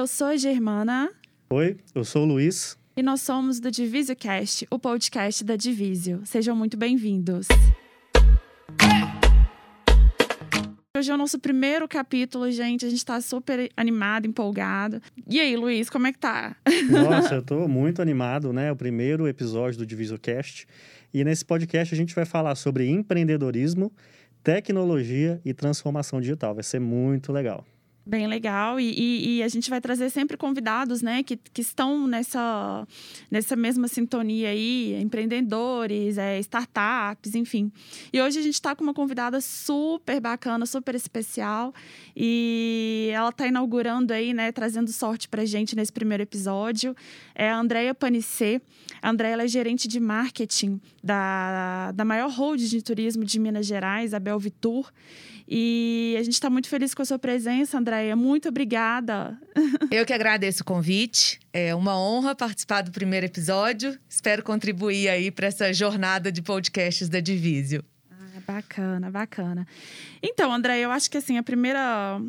eu sou a Germana. Oi, eu sou o Luiz. E nós somos do DivisioCast, o podcast da Divisio. Sejam muito bem-vindos. Hoje é o nosso primeiro capítulo, gente. A gente tá super animado, empolgado. E aí, Luiz, como é que tá? Nossa, eu tô muito animado, né? O primeiro episódio do DivisioCast. E nesse podcast a gente vai falar sobre empreendedorismo, tecnologia e transformação digital. Vai ser muito legal. Bem legal. E, e, e, a gente vai trazer sempre convidados, né, que, que estão nessa, nessa mesma sintonia aí, empreendedores, é, startups, enfim. E hoje a gente está com uma convidada super bacana, super especial. E ela está inaugurando aí, né, trazendo sorte pra gente nesse primeiro episódio. É a Andrea Panicê. A Andrea é gerente de marketing da, da maior holding de turismo de Minas Gerais, a Belvitur. E a gente está muito feliz com a sua presença, Andréia. Muito obrigada. Eu que agradeço o convite. É uma honra participar do primeiro episódio. Espero contribuir aí para essa jornada de podcasts da Divisio. Ah, bacana, bacana. Então, Andréia, eu acho que assim, a primeira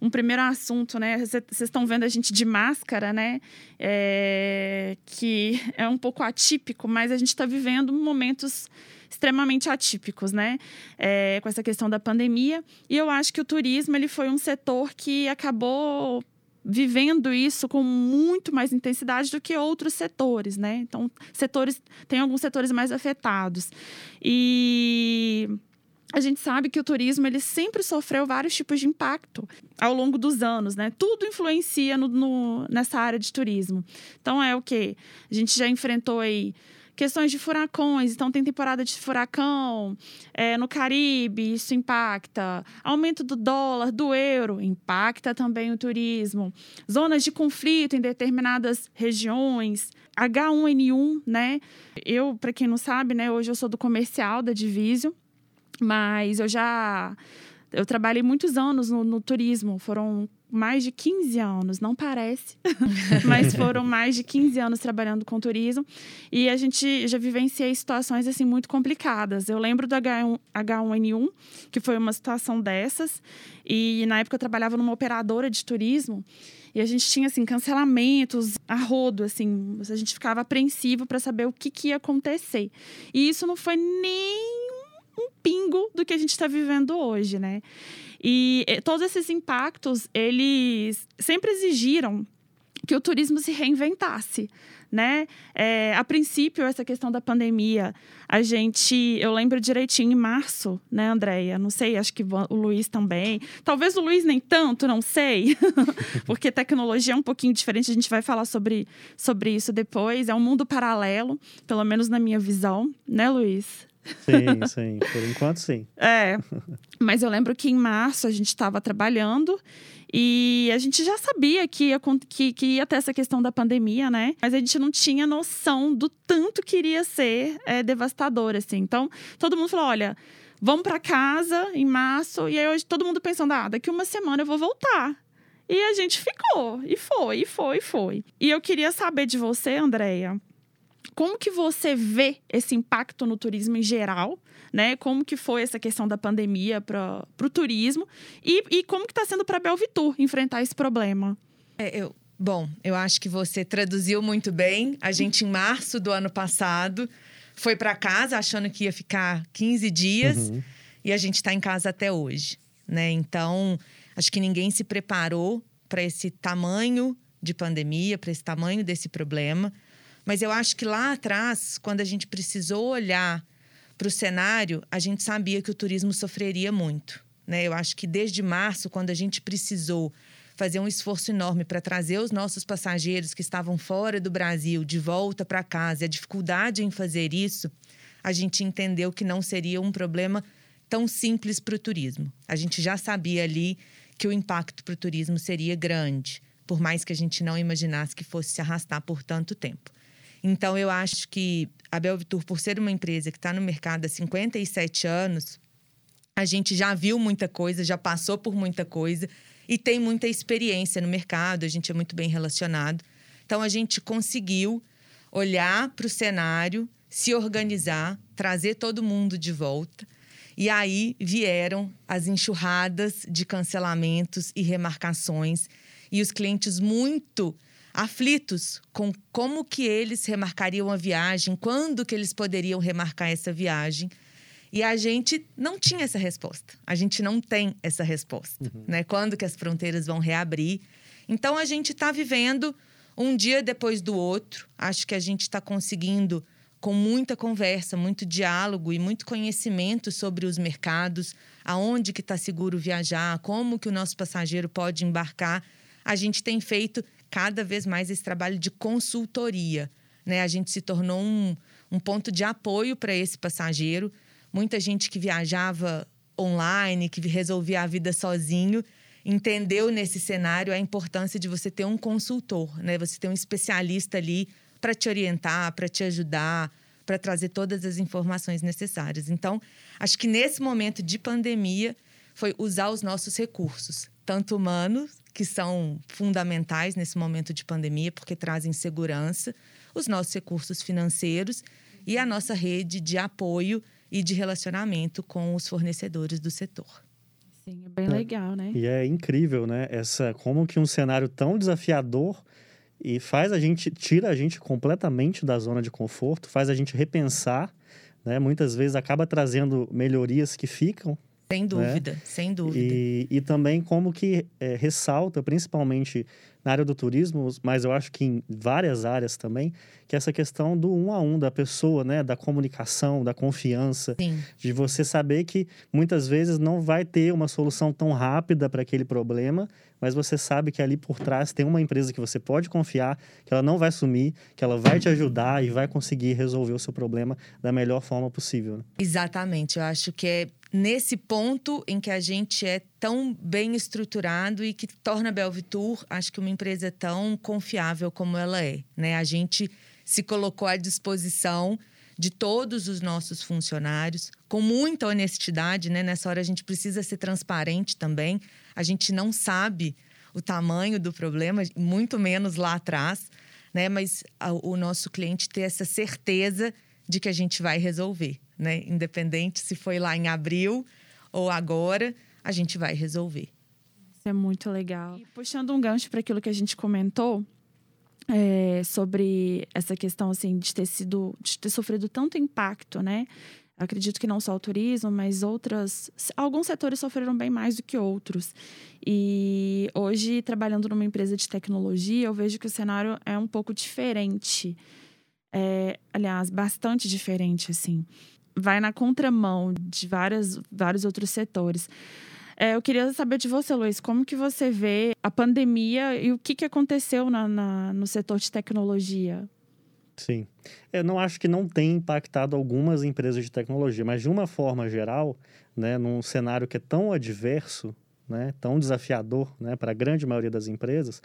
um primeiro assunto, né? Vocês estão vendo a gente de máscara, né? É, que é um pouco atípico, mas a gente está vivendo momentos extremamente atípicos, né? É, com essa questão da pandemia. E eu acho que o turismo ele foi um setor que acabou vivendo isso com muito mais intensidade do que outros setores, né? Então, setores tem alguns setores mais afetados. E a gente sabe que o turismo ele sempre sofreu vários tipos de impacto ao longo dos anos, né? Tudo influencia no, no, nessa área de turismo. Então é o que a gente já enfrentou aí questões de furacões, então tem temporada de furacão é, no Caribe, isso impacta. Aumento do dólar, do euro, impacta também o turismo. Zonas de conflito em determinadas regiões. H1N1, né? Eu, para quem não sabe, né, hoje eu sou do comercial da Divisio, mas eu já eu trabalhei muitos anos no, no, turismo, foram mais de 15 anos, não parece, mas foram mais de 15 anos trabalhando com turismo e a gente já vivenciei situações assim muito complicadas. Eu lembro do H1, H1N1, que foi uma situação dessas, e na época eu trabalhava numa operadora de turismo e a gente tinha assim cancelamentos a rodo, assim, a gente ficava apreensivo para saber o que, que ia acontecer. E isso não foi nem um pingo do que a gente está vivendo hoje, né? E todos esses impactos, eles sempre exigiram que o turismo se reinventasse, né? É, a princípio, essa questão da pandemia, a gente, eu lembro direitinho, em março, né, Andréia? Não sei, acho que o Luiz também. Talvez o Luiz nem tanto, não sei, porque tecnologia é um pouquinho diferente, a gente vai falar sobre, sobre isso depois. É um mundo paralelo, pelo menos na minha visão, né, Luiz? Sim, sim. Por enquanto, sim. É. Mas eu lembro que em março a gente estava trabalhando e a gente já sabia que ia, que, que ia ter essa questão da pandemia, né? Mas a gente não tinha noção do tanto que iria ser é, devastador, assim. Então, todo mundo falou: olha, vamos para casa em março. E aí hoje todo mundo pensando: ah, daqui uma semana eu vou voltar. E a gente ficou, e foi, e foi, e foi. E eu queria saber de você, Andréia, como que você vê esse impacto no turismo em geral, né? Como que foi essa questão da pandemia para o turismo e, e como que está sendo para a Belvitur enfrentar esse problema? É, eu, bom, eu acho que você traduziu muito bem. A gente, em março do ano passado, foi para casa achando que ia ficar 15 dias uhum. e a gente está em casa até hoje, né? Então, acho que ninguém se preparou para esse tamanho de pandemia, para esse tamanho desse problema. Mas eu acho que lá atrás, quando a gente precisou olhar para o cenário, a gente sabia que o turismo sofreria muito. Né? Eu acho que desde março, quando a gente precisou fazer um esforço enorme para trazer os nossos passageiros que estavam fora do Brasil de volta para casa, a dificuldade em fazer isso, a gente entendeu que não seria um problema tão simples para o turismo. A gente já sabia ali que o impacto para o turismo seria grande, por mais que a gente não imaginasse que fosse se arrastar por tanto tempo. Então, eu acho que a Belvitur, por ser uma empresa que está no mercado há 57 anos, a gente já viu muita coisa, já passou por muita coisa e tem muita experiência no mercado, a gente é muito bem relacionado. Então, a gente conseguiu olhar para o cenário, se organizar, trazer todo mundo de volta. E aí vieram as enxurradas de cancelamentos e remarcações e os clientes muito aflitos com como que eles remarcariam a viagem, quando que eles poderiam remarcar essa viagem. E a gente não tinha essa resposta. A gente não tem essa resposta, uhum. né? Quando que as fronteiras vão reabrir? Então a gente está vivendo um dia depois do outro. Acho que a gente está conseguindo com muita conversa, muito diálogo e muito conhecimento sobre os mercados, aonde que está seguro viajar, como que o nosso passageiro pode embarcar. A gente tem feito cada vez mais esse trabalho de consultoria. Né? A gente se tornou um, um ponto de apoio para esse passageiro. Muita gente que viajava online, que resolvia a vida sozinho, entendeu nesse cenário a importância de você ter um consultor, né? Você ter um especialista ali para te orientar, para te ajudar, para trazer todas as informações necessárias. Então, acho que nesse momento de pandemia foi usar os nossos recursos, tanto humanos, que são fundamentais nesse momento de pandemia, porque trazem segurança, os nossos recursos financeiros e a nossa rede de apoio e de relacionamento com os fornecedores do setor. Sim, é bem é. legal, né? E é incrível, né? Essa como que um cenário tão desafiador e faz a gente tira a gente completamente da zona de conforto, faz a gente repensar, né? Muitas vezes acaba trazendo melhorias que ficam sem né? dúvida, né? sem dúvida. E, e também como que é, ressalta, principalmente na área do turismo, mas eu acho que em várias áreas também, que essa questão do um a um da pessoa, né, da comunicação, da confiança, Sim. de você saber que muitas vezes não vai ter uma solução tão rápida para aquele problema, mas você sabe que ali por trás tem uma empresa que você pode confiar, que ela não vai sumir, que ela vai te ajudar e vai conseguir resolver o seu problema da melhor forma possível. Né? Exatamente, eu acho que é nesse ponto em que a gente é tão bem estruturado e que torna a Belvitur, acho que uma empresa tão confiável como ela é, né? A gente se colocou à disposição de todos os nossos funcionários com muita honestidade, né? Nessa hora a gente precisa ser transparente também. A gente não sabe o tamanho do problema, muito menos lá atrás, né? Mas a, o nosso cliente ter essa certeza de que a gente vai resolver né? Independente se foi lá em abril ou agora, a gente vai resolver. Isso é muito legal. E puxando um gancho para aquilo que a gente comentou, é, sobre essa questão assim de ter sido de ter sofrido tanto impacto, né? Acredito que não só o turismo, mas outras alguns setores sofreram bem mais do que outros. E hoje trabalhando numa empresa de tecnologia, eu vejo que o cenário é um pouco diferente. É, aliás, bastante diferente assim vai na contramão de várias, vários outros setores. É, eu queria saber de você, Luiz, como que você vê a pandemia e o que, que aconteceu na, na no setor de tecnologia? Sim. Eu não acho que não tem impactado algumas empresas de tecnologia, mas de uma forma geral, né, num cenário que é tão adverso, né, tão desafiador né, para a grande maioria das empresas,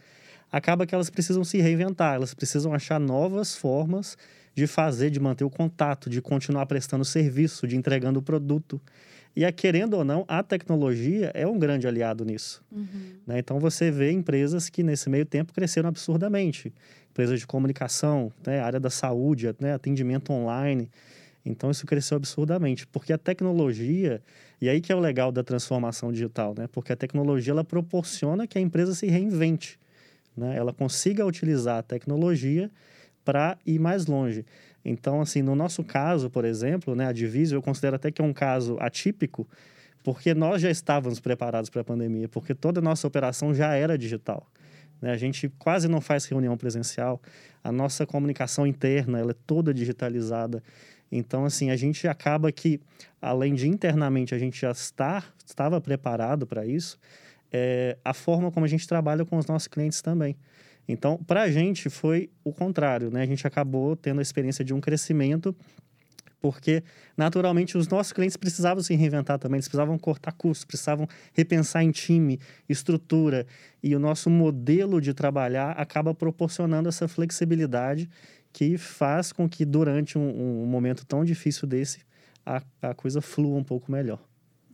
acaba que elas precisam se reinventar, elas precisam achar novas formas de fazer, de manter o contato, de continuar prestando serviço, de entregando o produto. E, a, querendo ou não, a tecnologia é um grande aliado nisso. Uhum. Né? Então, você vê empresas que, nesse meio tempo, cresceram absurdamente. Empresas de comunicação, né? área da saúde, né? atendimento online. Então, isso cresceu absurdamente. Porque a tecnologia... E aí que é o legal da transformação digital, né? Porque a tecnologia, ela proporciona que a empresa se reinvente. Né? Ela consiga utilizar a tecnologia para ir mais longe. Então, assim, no nosso caso, por exemplo, né, a Divisio, eu considero até que é um caso atípico, porque nós já estávamos preparados para a pandemia, porque toda a nossa operação já era digital. Né? A gente quase não faz reunião presencial, a nossa comunicação interna ela é toda digitalizada. Então, assim, a gente acaba que, além de internamente a gente já estar, estava preparado para isso, é, a forma como a gente trabalha com os nossos clientes também. Então, para a gente foi o contrário, né? A gente acabou tendo a experiência de um crescimento, porque naturalmente os nossos clientes precisavam se reinventar também, eles precisavam cortar custos, precisavam repensar em time, estrutura, e o nosso modelo de trabalhar acaba proporcionando essa flexibilidade que faz com que durante um, um momento tão difícil desse a, a coisa flua um pouco melhor.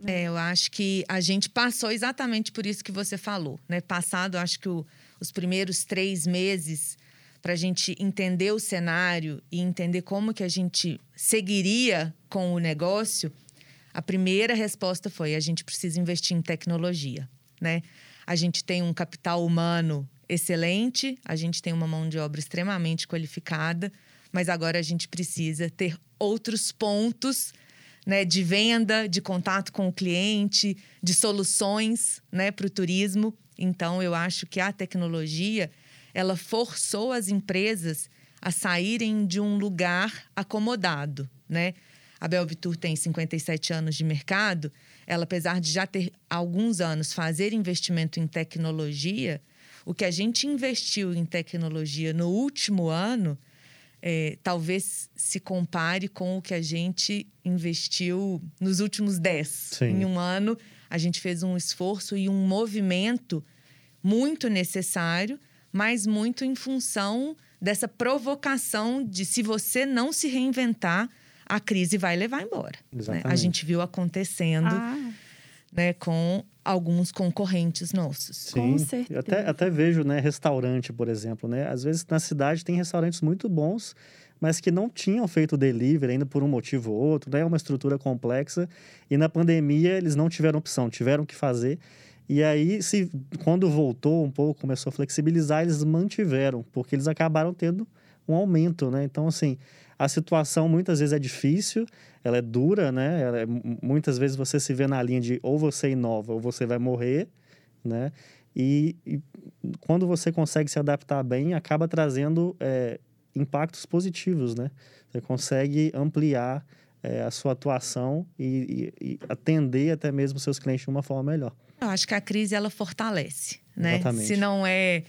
É, eu acho que a gente passou exatamente por isso que você falou, né? Passado, acho que o os primeiros três meses para a gente entender o cenário e entender como que a gente seguiria com o negócio, a primeira resposta foi: a gente precisa investir em tecnologia, né? A gente tem um capital humano excelente, a gente tem uma mão de obra extremamente qualificada, mas agora a gente precisa ter outros pontos né, de venda, de contato com o cliente, de soluções né, para o turismo. Então, eu acho que a tecnologia ela forçou as empresas a saírem de um lugar acomodado, né? A Belvitur tem 57 anos de mercado. Ela, apesar de já ter alguns anos fazer investimento em tecnologia, o que a gente investiu em tecnologia no último ano é, talvez se compare com o que a gente investiu nos últimos 10. Sim. Em um ano, a gente fez um esforço e um movimento muito necessário, mas muito em função dessa provocação de se você não se reinventar, a crise vai levar embora. Né? A gente viu acontecendo Ah, né, com alguns concorrentes nossos. Sim, Com eu certeza. até, até vejo, né, restaurante, por exemplo, né? Às vezes na cidade tem restaurantes muito bons, mas que não tinham feito delivery ainda por um motivo ou outro, né? É uma estrutura complexa e na pandemia eles não tiveram opção, tiveram que fazer. E aí, se quando voltou um pouco, começou a flexibilizar, eles mantiveram, porque eles acabaram tendo um aumento, né? Então, assim, a situação muitas vezes é difícil, ela é dura, né? Ela é- mu- muitas vezes você se vê na linha de ou você inova ou você vai morrer, né? E, e quando você consegue se adaptar bem, acaba trazendo é, impactos positivos, né? Você consegue ampliar é, a sua atuação e, e- e atender até mesmo seus clientes de uma forma melhor. Eu acho que a crise ela fortalece, né? Exatamente. Se não é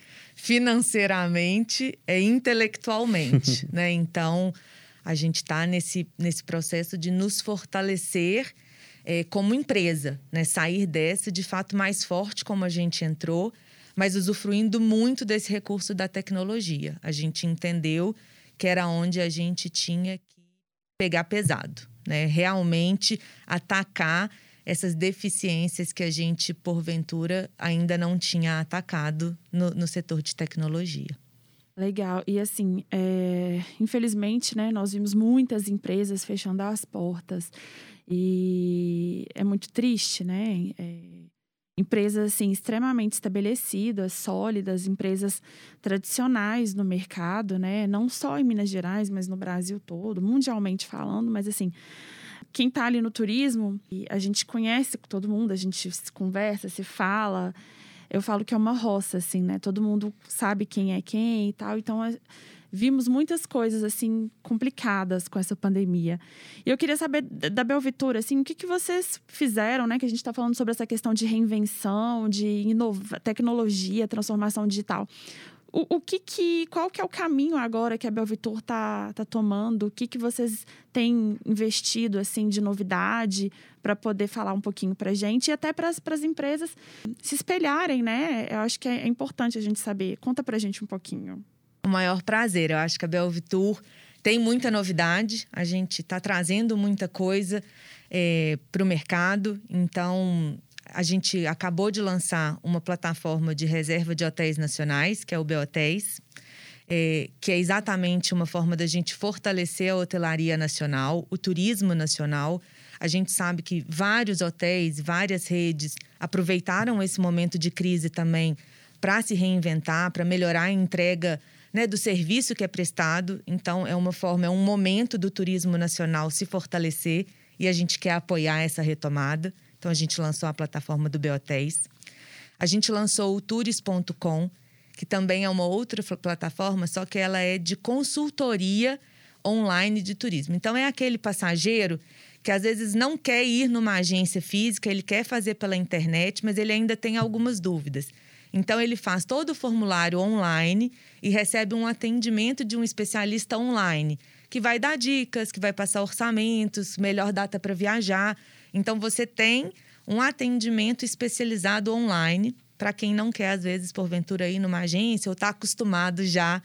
financeiramente, é intelectualmente, né? Então, a gente está nesse, nesse processo de nos fortalecer eh, como empresa, né? Sair dessa de fato mais forte como a gente entrou, mas usufruindo muito desse recurso da tecnologia. A gente entendeu que era onde a gente tinha que pegar pesado, né? Realmente atacar essas deficiências que a gente, porventura, ainda não tinha atacado no, no setor de tecnologia. Legal. E assim, é, infelizmente, né, nós vimos muitas empresas fechando as portas. E é muito triste, né? É, empresas assim, extremamente estabelecidas, sólidas, empresas tradicionais no mercado, né? Não só em Minas Gerais, mas no Brasil todo, mundialmente falando, mas assim. Quem está ali no turismo, a gente conhece todo mundo, a gente se conversa, se fala, eu falo que é uma roça, assim, né? Todo mundo sabe quem é quem e tal. Então, a- vimos muitas coisas, assim, complicadas com essa pandemia. E eu queria saber da Belvitura, assim, o que, que vocês fizeram, né? Que a gente está falando sobre essa questão de reinvenção, de inova tecnologia, transformação digital. O, o que que, qual que é o caminho agora que a Belvitor está tá tomando? O que que vocês têm investido, assim, de novidade para poder falar um pouquinho para gente e até para as empresas se espelharem, né? Eu acho que é, é importante a gente saber. Conta pra gente um pouquinho. O maior prazer. Eu acho que a Belvitur tem muita novidade. A gente está trazendo muita coisa para o mercado. Então, a gente acabou de lançar uma plataforma de reserva de hotéis nacionais, que é o Behotéis, é, que é exatamente uma forma da gente fortalecer a hotelaria nacional, o turismo nacional. A gente sabe que vários hotéis, várias redes aproveitaram esse momento de crise também para se reinventar, para melhorar a entrega né, do serviço que é prestado. Então, é uma forma, é um momento do turismo nacional se fortalecer e a gente quer apoiar essa retomada. Então, a gente lançou a plataforma do Behotéis. A gente lançou o Tours.com, que também é uma outra plataforma, só que ela é de consultoria online de turismo. Então, é aquele passageiro que às vezes não quer ir numa agência física, ele quer fazer pela internet, mas ele ainda tem algumas dúvidas. Então, ele faz todo o formulário online e recebe um atendimento de um especialista online, que vai dar dicas, que vai passar orçamentos, melhor data para viajar. Então, você tem um atendimento especializado online para quem não quer, às vezes, porventura, ir numa agência ou está acostumado já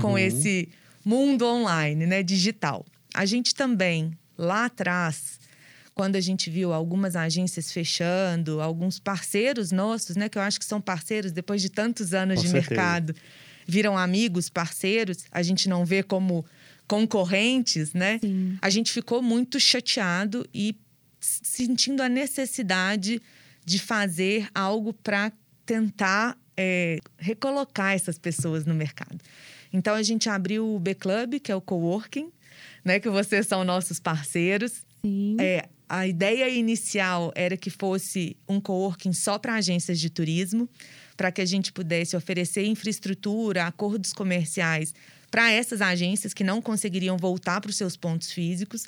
com Uhum. esse mundo online, né, digital. A gente também, lá atrás, quando a gente viu algumas agências fechando, alguns parceiros nossos, né, que eu acho que são parceiros depois de tantos anos Com de certeza. mercado, viram amigos, parceiros, a gente não vê como concorrentes, né? Sim. A gente ficou muito chateado e sentindo a necessidade de fazer algo para tentar é, recolocar essas pessoas no mercado. Então a gente abriu o B Club, que é o coworking, né? Que vocês são nossos parceiros. Sim. É, a ideia inicial era que fosse um coworking só para agências de turismo, para que a gente pudesse oferecer infraestrutura, acordos comerciais para essas agências que não conseguiriam voltar para os seus pontos físicos.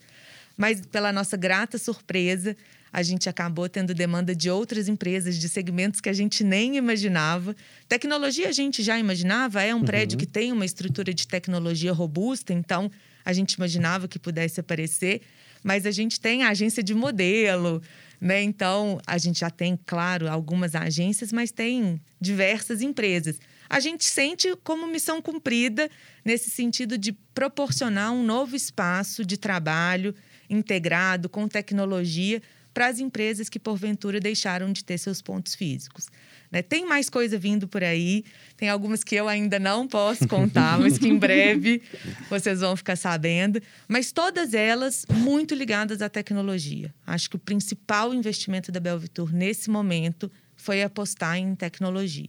Mas, pela nossa grata surpresa, a gente acabou tendo demanda de outras empresas, de segmentos que a gente nem imaginava. Tecnologia a gente já imaginava, é um uhum. prédio que tem uma estrutura de tecnologia robusta, então a gente imaginava que pudesse aparecer. Mas a gente tem a agência de modelo, né? Então, a gente já tem, claro, algumas agências, mas tem diversas empresas. A gente sente como missão cumprida nesse sentido de proporcionar um novo espaço de trabalho integrado com tecnologia para as empresas que porventura deixaram de ter seus pontos físicos. Né? Tem mais coisa vindo por aí, tem algumas que eu ainda não posso contar, mas que em breve vocês vão ficar sabendo. Mas todas elas muito ligadas à tecnologia. Acho que o principal investimento da Belvitur nesse momento foi apostar em tecnologia.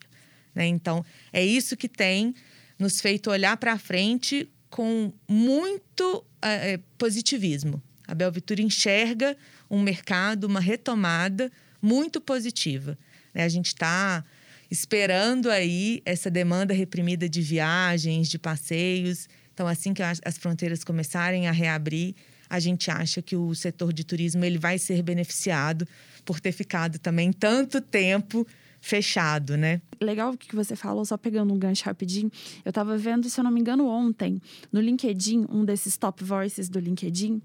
Né? Então, é isso que tem nos feito olhar para frente com muito é, positivismo. A Belvitur enxerga um mercado, uma retomada muito positiva. Né? A gente está esperando aí essa demanda reprimida de viagens, de passeios. Então, assim que as fronteiras começarem a reabrir, a gente acha que o setor de turismo ele vai ser beneficiado por ter ficado também tanto tempo fechado, né? Legal que você falou, só pegando um gancho rapidinho. Eu estava vendo, se eu não me engano, ontem, no LinkedIn, um desses top voices do LinkedIn,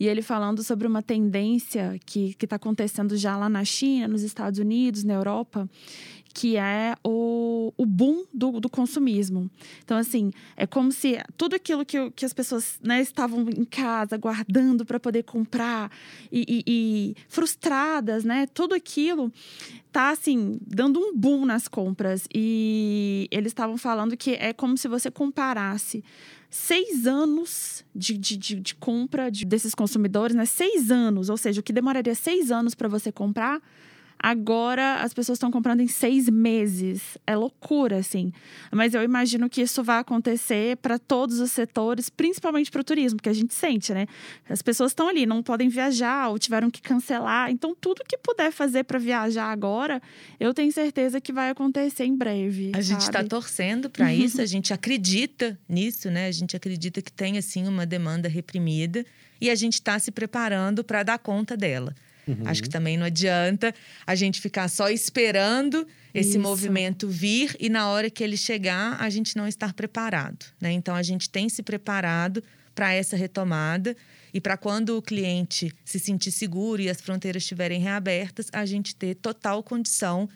e ele falando sobre uma tendência que está acontecendo já lá na China, nos Estados Unidos, na Europa, que é o, o boom do, do consumismo. Então, assim, é como se tudo aquilo que, que as pessoas né, estavam em casa guardando para poder comprar e, e, e, frustradas, né? Tudo aquilo tá, assim, dando um boom nas compras. E eles estavam falando que é como se você comparasse seis anos de, de, de, de compra de, desses consumidores, né? Seis anos, ou seja, o que demoraria seis anos para você comprar Agora as pessoas estão comprando em seis meses. É loucura, assim. Mas eu imagino que isso vai acontecer para todos os setores, principalmente para o turismo, que a gente sente, né? As pessoas estão ali, não podem viajar ou tiveram que cancelar. Então, tudo que puder fazer para viajar agora, eu tenho certeza que vai acontecer em breve. A gente está torcendo para isso, a gente acredita nisso, né? A gente acredita que tem, assim, uma demanda reprimida e a gente está se preparando para dar conta dela. Uhum. Acho que também não adianta a gente ficar só esperando esse Isso. movimento vir e na hora que ele chegar a gente não estar preparado, né? Então a gente tem se preparado para essa retomada e para quando o cliente se sentir seguro e as fronteiras estiverem reabertas, a gente ter total condição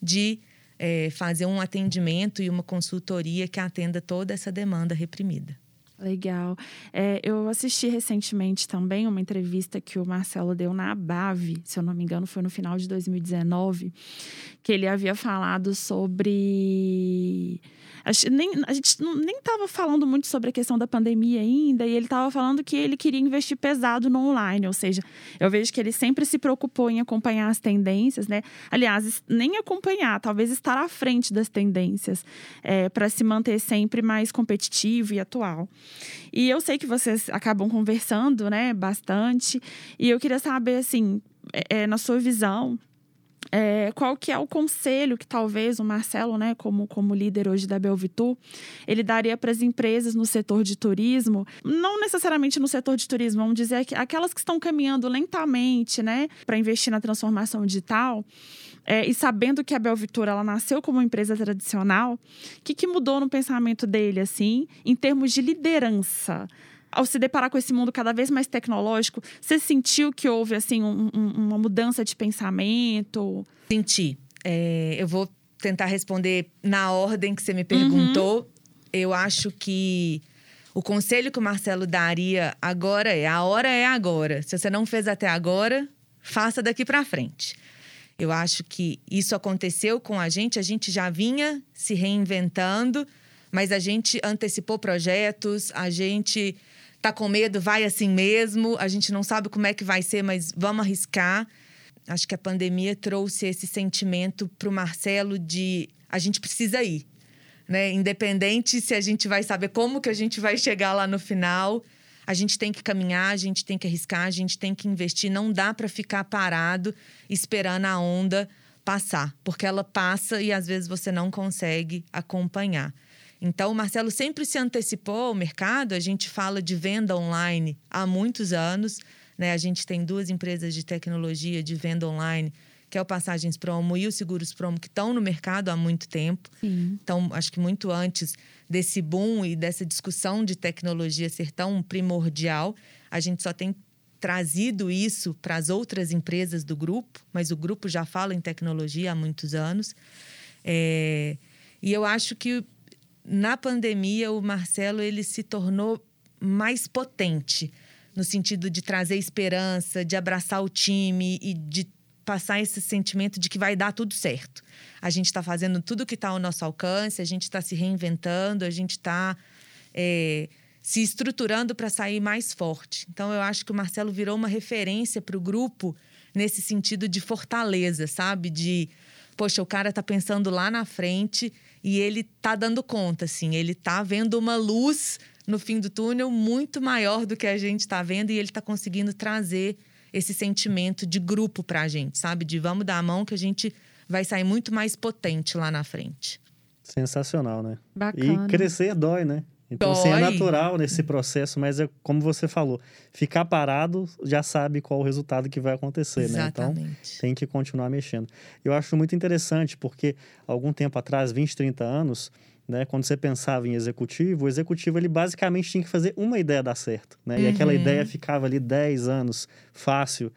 de é, fazer um atendimento e uma consultoria que atenda toda essa demanda reprimida. Legal. É, eu assisti recentemente também uma entrevista que o Marcelo deu na Abave, se eu não me engano, foi no final de 2019, que ele havia falado sobre a, nem, a gente nem estava falando muito sobre a questão da pandemia ainda, e ele estava falando que ele queria investir pesado no online, ou seja, eu vejo que ele sempre se preocupou em acompanhar as tendências, né? Aliás, nem acompanhar, talvez estar à frente das tendências, é, para se manter sempre mais competitivo e atual. E eu sei que vocês acabam conversando, né, bastante, e eu queria saber, assim, é, é na sua visão, é, qual que é o conselho que talvez o Marcelo, né, como, como líder hoje da Belvitu, ele daria para as empresas no setor de turismo, não necessariamente no setor de turismo, vamos dizer aquelas que estão caminhando lentamente, né, para investir na transformação digital, é, e sabendo que a Belvitur ela nasceu como uma empresa tradicional, o que, que mudou no pensamento dele, assim, em termos de liderança? Ao se deparar com esse mundo cada vez mais tecnológico, você sentiu que houve assim um, um, uma mudança de pensamento? Senti. É, eu vou tentar responder na ordem que você me perguntou. Uhum. Eu acho que o conselho que o Marcelo daria agora é: a hora é agora. Se você não fez até agora, faça daqui para frente. Eu acho que isso aconteceu com a gente, a gente já vinha se reinventando, mas a gente antecipou projetos, a gente tá com medo, vai assim mesmo. A gente não sabe como é que vai ser, mas vamos arriscar. acho que a pandemia trouxe esse sentimento para o Marcelo de a gente precisa ir, né? Independente se a gente vai saber como que a gente vai chegar lá no final, a gente tem que caminhar, a gente tem que arriscar, a gente tem que investir. Não dá para ficar parado esperando a onda passar, porque ela passa e às vezes você não consegue acompanhar. Então, o Marcelo sempre se antecipou ao mercado. A gente fala de venda online há muitos anos. Né? A gente tem duas empresas de tecnologia de venda online, que é o Passagens Promo e o Seguros Promo, que estão no mercado há muito tempo. Sim. Então, acho que muito antes desse boom e dessa discussão de tecnologia ser tão primordial, a gente só tem trazido isso para as outras empresas do grupo, mas o grupo já fala em tecnologia há muitos anos. É... E eu acho que na pandemia o Marcelo ele se tornou mais potente no sentido de trazer esperança, de abraçar o time e de passar esse sentimento de que vai dar tudo certo. A gente está fazendo tudo que está ao nosso alcance, a gente está se reinventando, a gente está é, se estruturando para sair mais forte. Então, eu acho que o Marcelo virou uma referência para o grupo nesse sentido de fortaleza, sabe? De, poxa, o cara está pensando lá na frente e ele está dando conta, assim, ele está vendo uma luz no fim do túnel muito maior do que a gente está vendo e ele está conseguindo trazer esse sentimento de grupo para a gente, sabe? De vamos dar a mão que a gente vai sair muito mais potente lá na frente. Sensacional, né? Bacana. E crescer dói, né? Então, assim, é natural nesse processo, mas é como você falou, ficar parado já sabe qual o resultado que vai acontecer, Exatamente. né? Então, tem que continuar mexendo. Eu acho muito interessante, porque algum tempo atrás, 20, 30 anos, né, quando você pensava em executivo, o executivo ele basicamente tinha que fazer uma ideia dar certo, né? Uhum. E aquela ideia ficava ali 10 anos, fácil.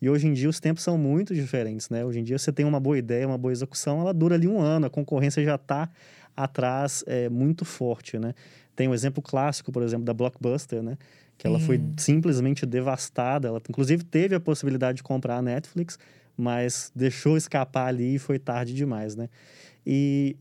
E hoje em dia os tempos são muito diferentes, né? Hoje em dia você tem uma boa ideia, uma boa execução, ela dura ali um ano, a concorrência já está atrás é, muito forte, né? Tem um exemplo clássico, por exemplo, da Blockbuster, né? Que ela foi simplesmente devastada. Ela, inclusive, teve a possibilidade de comprar a Netflix, mas deixou escapar ali e foi tarde demais, né? E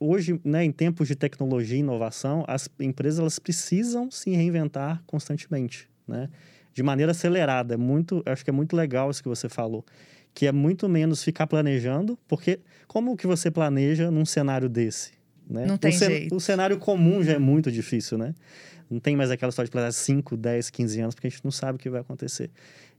hoje, né, em tempos de tecnologia e inovação, as empresas elas precisam se reinventar constantemente, né? De maneira acelerada. É muito, acho que é muito legal isso que você falou, que é muito menos ficar planejando, porque como que você planeja num cenário desse? Né? Não tem o jeito. O cenário comum já é muito difícil, né? Não tem mais aquela história de planejar 5, 10, 15 anos, porque a gente não sabe o que vai acontecer.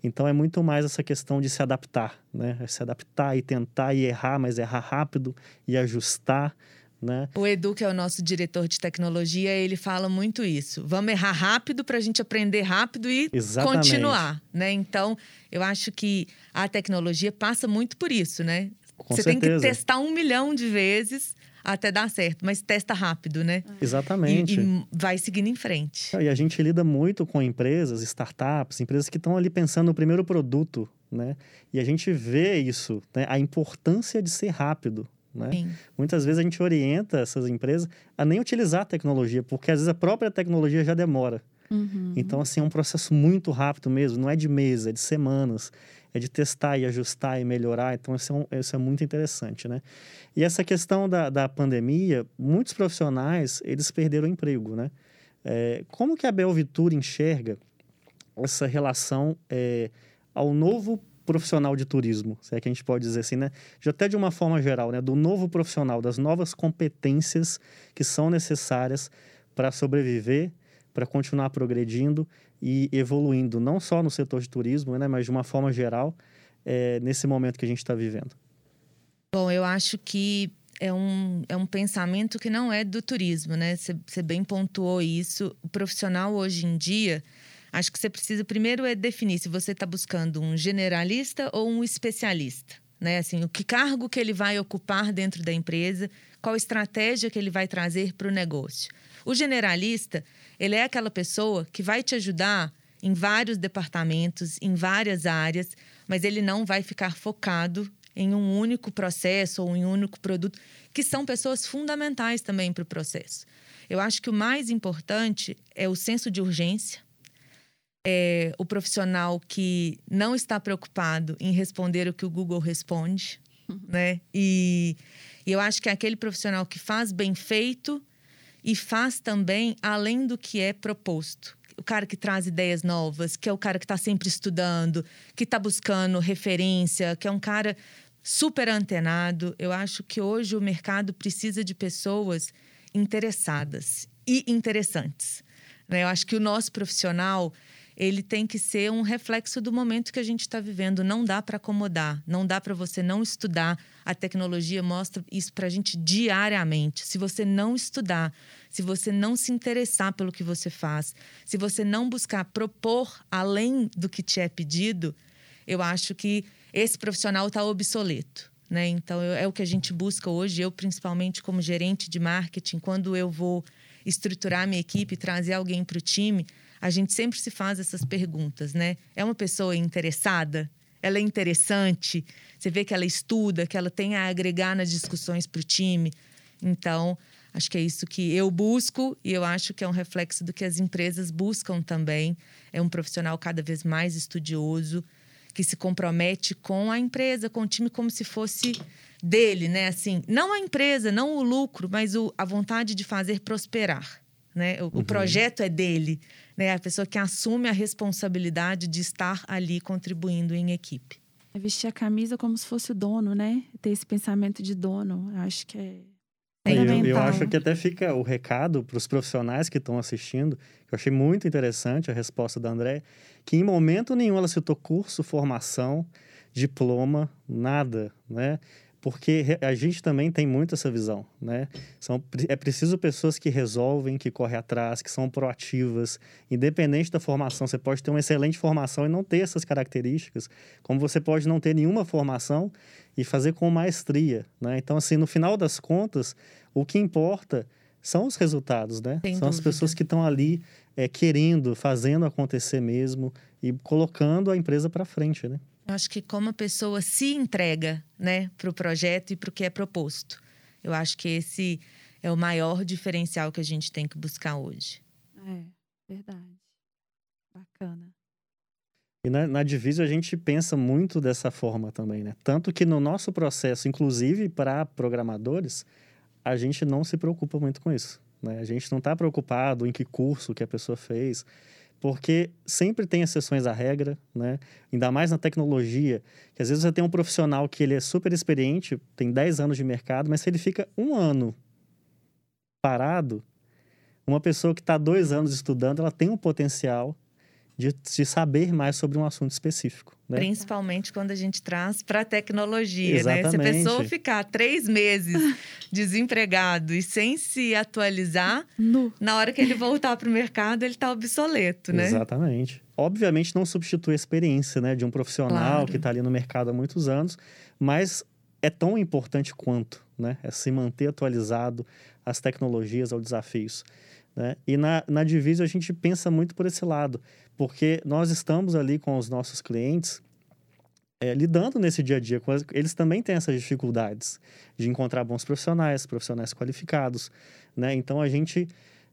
Então é muito mais essa questão de se adaptar, né? É se adaptar e tentar e errar, mas errar rápido e ajustar. Né? O Edu, que é o nosso diretor de tecnologia, ele fala muito isso. Vamos errar rápido para a gente aprender rápido e Exatamente. continuar, né? Então, eu acho que a tecnologia passa muito por isso, né? Com Você certeza. tem que testar um milhão de vezes até dar certo, mas testa rápido, né? Exatamente. E, e vai seguindo em frente. E a gente lida muito com empresas, startups, empresas que estão ali pensando no primeiro produto, né? E a gente vê isso, né? A importância de ser rápido. Né? Muitas vezes a gente orienta essas empresas a nem utilizar a tecnologia, porque às vezes a própria tecnologia já demora. Uhum. Então, assim, é um processo muito rápido mesmo, não é de meses, é de semanas é de testar e ajustar e melhorar. Então, isso é, um, isso é muito interessante, né? E essa questão da, da pandemia, muitos profissionais, eles perderam o emprego, né? É, como que a Belvitur enxerga essa relação é, ao novo profissional de turismo, se é que a gente pode dizer assim, né? De, até de uma forma geral, né? Do novo profissional, das novas competências que são necessárias para sobreviver, para continuar progredindo e evoluindo, não só no setor de turismo, né, mas de uma forma geral, é, nesse momento que a gente está vivendo? Bom, eu acho que é um, é um pensamento que não é do turismo, né? Você bem pontuou isso. O profissional hoje em dia, acho que você precisa primeiro é definir se você está buscando um generalista ou um especialista. Né? Assim, o que cargo que ele vai ocupar dentro da empresa, qual estratégia que ele vai trazer para o negócio. O generalista, ele é aquela pessoa que vai te ajudar em vários departamentos, em várias áreas, mas ele não vai ficar focado em um único processo ou em um único produto, que são pessoas fundamentais também para o processo. Eu acho que o mais importante é o senso de urgência, é o profissional que não está preocupado em responder o que o Google responde, uhum. né? E, e eu acho que é aquele profissional que faz bem feito e faz também além do que é proposto. o cara que traz ideias novas, que é o cara que está sempre estudando, que está buscando referência, que é um cara super antenado. Eu acho que hoje o mercado precisa de pessoas interessadas e interessantes. Né? Eu acho que o nosso profissional ele tem que ser um reflexo do momento que a gente está vivendo. Não dá para acomodar, não dá para você não estudar. A tecnologia mostra isso para a gente diariamente. Se você não estudar, se você não se interessar pelo que você faz, se você não buscar propor além do que te é pedido, eu acho que esse profissional está obsoleto. Né? Então, é o que a gente busca hoje. Eu, principalmente como gerente de marketing, quando eu vou estruturar minha equipe, trazer alguém para o time, a gente sempre se faz essas perguntas, né? É uma pessoa interessada? Ela é interessante? Você vê que ela estuda, que ela tem a agregar nas discussões para o time. Então, acho que é isso que eu busco e eu acho que é um reflexo do que as empresas buscam também. É um profissional cada vez mais estudioso, que se compromete com a empresa, com o time, como se fosse dele, né? Assim, não a empresa, não o lucro, mas o, a vontade de fazer prosperar. Né? O, uhum. o projeto é dele, né? A pessoa que assume a responsabilidade de estar ali contribuindo em equipe. É vestir a camisa como se fosse o dono, né? Ter esse pensamento de dono, acho que é eu, eu, acho que até fica o recado para os profissionais que estão assistindo, que eu achei muito interessante a resposta da André, que em momento nenhum ela citou curso, formação, diploma, nada, né? Porque a gente também tem muito essa visão, né? São, é preciso pessoas que resolvem, que correm atrás, que são proativas, independente da formação. Você pode ter uma excelente formação e não ter essas características, como você pode não ter nenhuma formação e fazer com maestria, né? Então, assim, no final das contas, o que importa são os resultados, né? Sem são dúvida. as pessoas que estão ali é, querendo, fazendo acontecer mesmo e colocando a empresa para frente, né? Eu acho que como a pessoa se entrega, né, para o projeto e para o que é proposto. Eu acho que esse é o maior diferencial que a gente tem que buscar hoje. É, verdade. Bacana. E na, na Divisa a gente pensa muito dessa forma também, né? Tanto que no nosso processo, inclusive para programadores, a gente não se preocupa muito com isso. Né? A gente não está preocupado em que curso que a pessoa fez porque sempre tem exceções à regra, né? Ainda mais na tecnologia, que às vezes você tem um profissional que ele é super experiente, tem 10 anos de mercado, mas se ele fica um ano parado, uma pessoa que está dois anos estudando, ela tem um potencial de, de saber mais sobre um assunto específico. Né? Principalmente quando a gente traz para a tecnologia, Exatamente. né? Se a pessoa ficar três meses desempregado e sem se atualizar, no. na hora que ele voltar para o mercado, ele está obsoleto, né? Exatamente. Obviamente não substitui a experiência né, de um profissional Claro. que está ali no mercado há muitos anos, mas é tão importante quanto, né? É se manter atualizado às tecnologias, aos desafios. Né? E na, na Divisa a gente pensa muito por esse lado, porque nós estamos ali com os nossos clientes é, lidando nesse dia a dia as, eles também têm essas dificuldades de encontrar bons profissionais, profissionais qualificados, né? Então a gente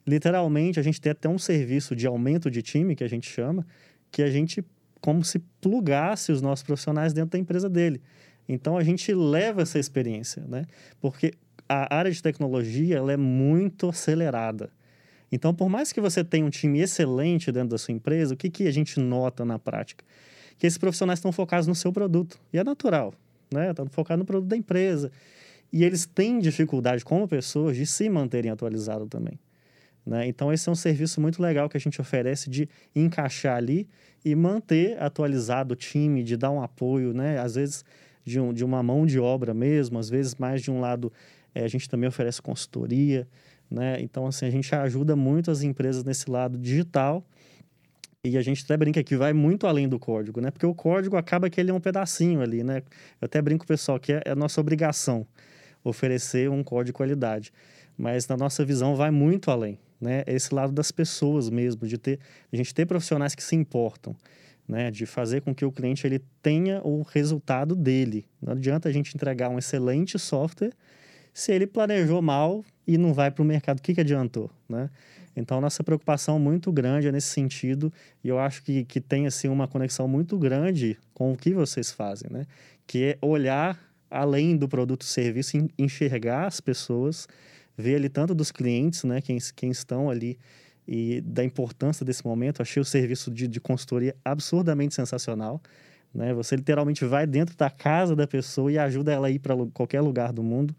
literalmente a gente tem até um serviço de aumento de time que a gente chama, que a gente como se plugasse os nossos profissionais dentro da empresa dele. Então a gente leva essa experiência, né? Porque a área de tecnologia ela é muito acelerada. Então, por mais que você tenha um time excelente dentro da sua empresa, o que, que a gente nota na prática? Que esses profissionais estão focados no seu produto. E é natural, né? Estão focados no produto da empresa. E eles têm dificuldade, como pessoas, de se manterem atualizados também. Né? Então, esse é um serviço muito legal que a gente oferece de encaixar ali e manter atualizado o time, de dar um apoio, né? Às vezes, de, um, de uma mão de obra mesmo, às vezes mais de um lado, eh, a gente também oferece consultoria, né? Então, assim, a gente ajuda muito as empresas nesse lado digital e a gente até brinca que vai muito além do código, né? Porque o código acaba que ele é um pedacinho ali, né? Eu até brinco pessoal que é, é a nossa obrigação oferecer um código de qualidade. Mas na nossa visão vai muito além, né? É esse lado das pessoas mesmo, de ter a gente ter profissionais que se importam, né? De fazer com que o cliente ele tenha o resultado dele. Não adianta a gente entregar um excelente software se ele planejou mal e não vai para o mercado, o que, que adiantou, né? Então, nossa preocupação muito grande é nesse sentido e eu acho que, que tem, assim, uma conexão muito grande com o que vocês fazem, né? Que é olhar além do produto e serviço, enxergar as pessoas, ver ali tanto dos clientes, né? Quem, quem estão ali e da importância desse momento. Achei o serviço de, de consultoria absurdamente sensacional. Né? Você literalmente vai dentro da casa da pessoa e ajuda ela a ir para qualquer lugar do mundo.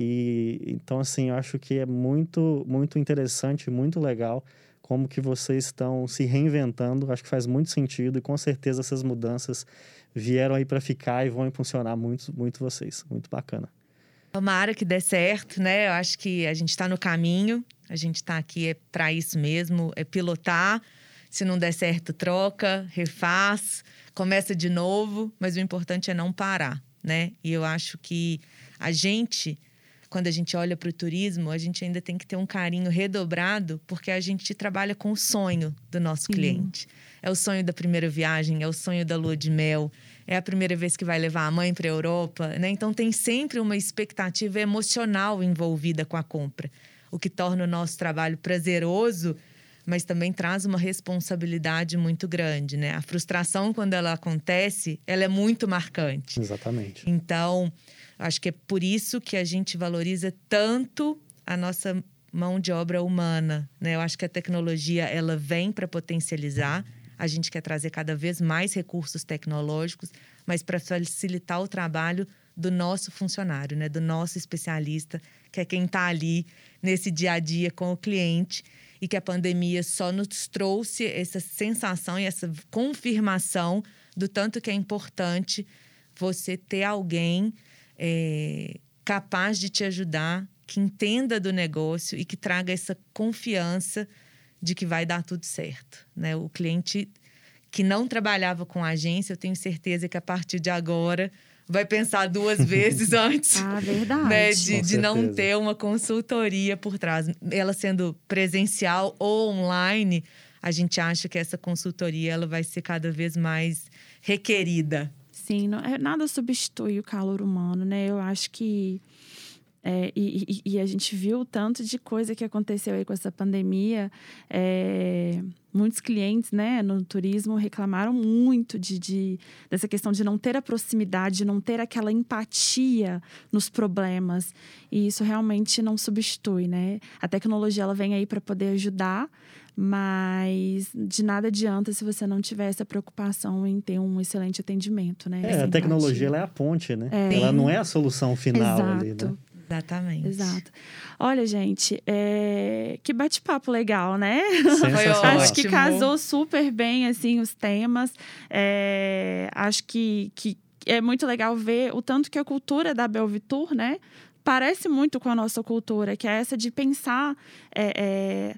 E então assim, eu acho que é muito muito interessante, muito legal como que vocês estão se reinventando. Acho que faz muito sentido e com certeza essas mudanças vieram aí para ficar e vão impulsionar muito muito vocês. Muito bacana. Tomara que dê certo, né? Eu acho que a gente está no caminho. A gente está aqui é para isso mesmo, é pilotar. Se não der certo, troca, refaz, começa de novo. Mas o importante é não parar, né? E eu acho que a gente quando a gente olha para o turismo, a gente ainda tem que ter um carinho redobrado, porque a gente trabalha com o sonho do nosso cliente. É o sonho da primeira viagem, é o sonho da lua de mel, é a primeira vez que vai levar a mãe para a Europa, né? Então tem sempre uma expectativa emocional envolvida com a compra, o que torna o nosso trabalho prazeroso, mas também traz uma responsabilidade muito grande, né? A frustração quando ela acontece, ela é muito marcante. Exatamente. Então, Acho que é por isso que a gente valoriza tanto a nossa mão de obra humana, né? Eu acho que a tecnologia ela vem para potencializar. A gente quer trazer cada vez mais recursos tecnológicos, mas para facilitar o trabalho do nosso funcionário, né? Do nosso especialista, que é quem está ali nesse dia a dia com o cliente e que a pandemia só nos trouxe essa sensação e essa confirmação do tanto que é importante você ter alguém é, capaz de te ajudar, que entenda do negócio e que traga essa confiança de que vai dar tudo certo. Né? O cliente que não trabalhava com agência, eu tenho certeza que a partir de agora vai pensar duas vezes antes ah, verdade. Né, de, de não ter uma consultoria por trás. Ela sendo presencial ou online, a gente acha que essa consultoria ela vai ser cada vez mais requerida assim, não, é, nada substitui o calor humano, né? Eu acho que. É, e, e, a gente viu o tanto de coisa que aconteceu aí com essa pandemia. É, muitos clientes né, no turismo reclamaram muito de, de, dessa questão de não ter a proximidade, de não ter aquela empatia nos problemas. E isso realmente não substitui, né? A tecnologia ela vem aí para poder ajudar, mas de nada adianta se você não tiver essa preocupação em ter um excelente atendimento, né? É, a tecnologia é a ponte, né? É. Ela não é a solução final Exato. ali, né? Exatamente. Exato. Olha, gente, é... que bate-papo legal, né? Acho que casou super bem, assim, os temas. É... Acho que, que é muito legal ver o tanto que a cultura da Belvitur, né? Parece muito com a nossa cultura, que é essa de pensar... É, é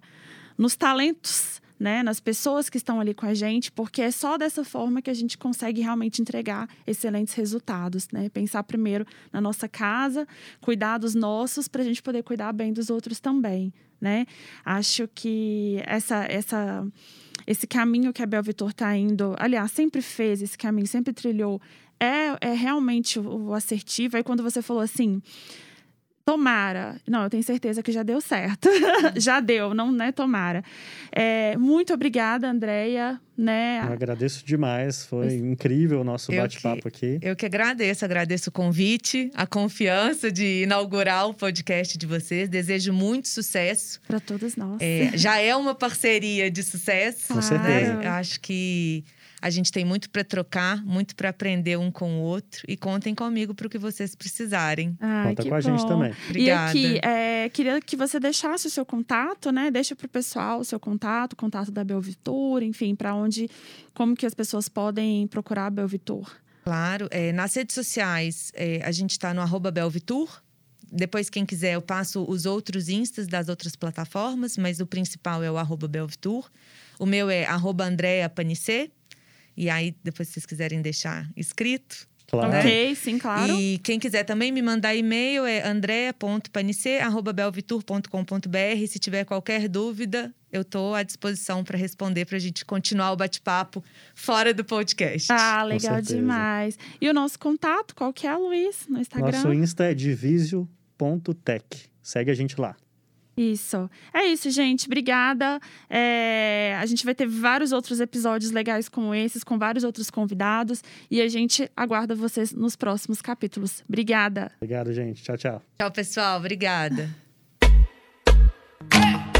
nos talentos, né, nas pessoas que estão ali com a gente, porque é só dessa forma que a gente consegue realmente entregar excelentes resultados, né? Pensar primeiro na nossa casa, cuidar dos nossos para a gente poder cuidar bem dos outros também, né? Acho que essa essa esse caminho que a Bel Vitor está indo, aliás, sempre fez esse caminho, sempre trilhou, é, é realmente o assertivo. Aí quando você falou assim, Tomara. Não, eu tenho certeza que já deu certo. já deu, não né, tomara. É, muito obrigada, Andréia. Né? Eu agradeço demais, foi incrível o nosso bate-papo aqui. Eu que agradeço, agradeço o convite, a confiança de inaugurar o podcast de vocês. Desejo muito sucesso. Para todos nós. É, já é uma parceria de sucesso. Com certeza. Né? Eu acho que a gente tem muito para trocar, muito para aprender um com o outro. E contem comigo para o que vocês precisarem. Ai, Conta com bom. a gente também. Obrigada. E aqui, é, queria que você deixasse o seu contato, né? Deixa para o pessoal o seu contato, o contato da Belvitor, enfim, para onde, como que as pessoas podem procurar a Belvitor. Claro, é, nas redes sociais, é, a gente está no arroba Belvitur. Depois, quem quiser, eu passo os outros instas das outras plataformas, mas o principal é o arroba Belvitur. O meu é arroba Andrea Panicê. E aí, depois, se vocês quiserem deixar escrito. Claro. Né? Ok, sim, claro. E quem quiser também me mandar e-mail é andrea.panicer.belvitur.com.br. Se tiver qualquer dúvida, eu estou à disposição para responder, para a gente continuar o bate-papo fora do podcast. Ah, legal demais. E o nosso contato, qual que é, Luiz, no Instagram? Nosso Insta é divisio.tech. Segue a gente lá. Isso. É isso, gente. Obrigada. É... A gente vai ter vários outros episódios legais como esses, com vários outros convidados. E a gente aguarda vocês nos próximos capítulos. Obrigada. Obrigado, gente. Tchau, tchau. Tchau, pessoal. Obrigada.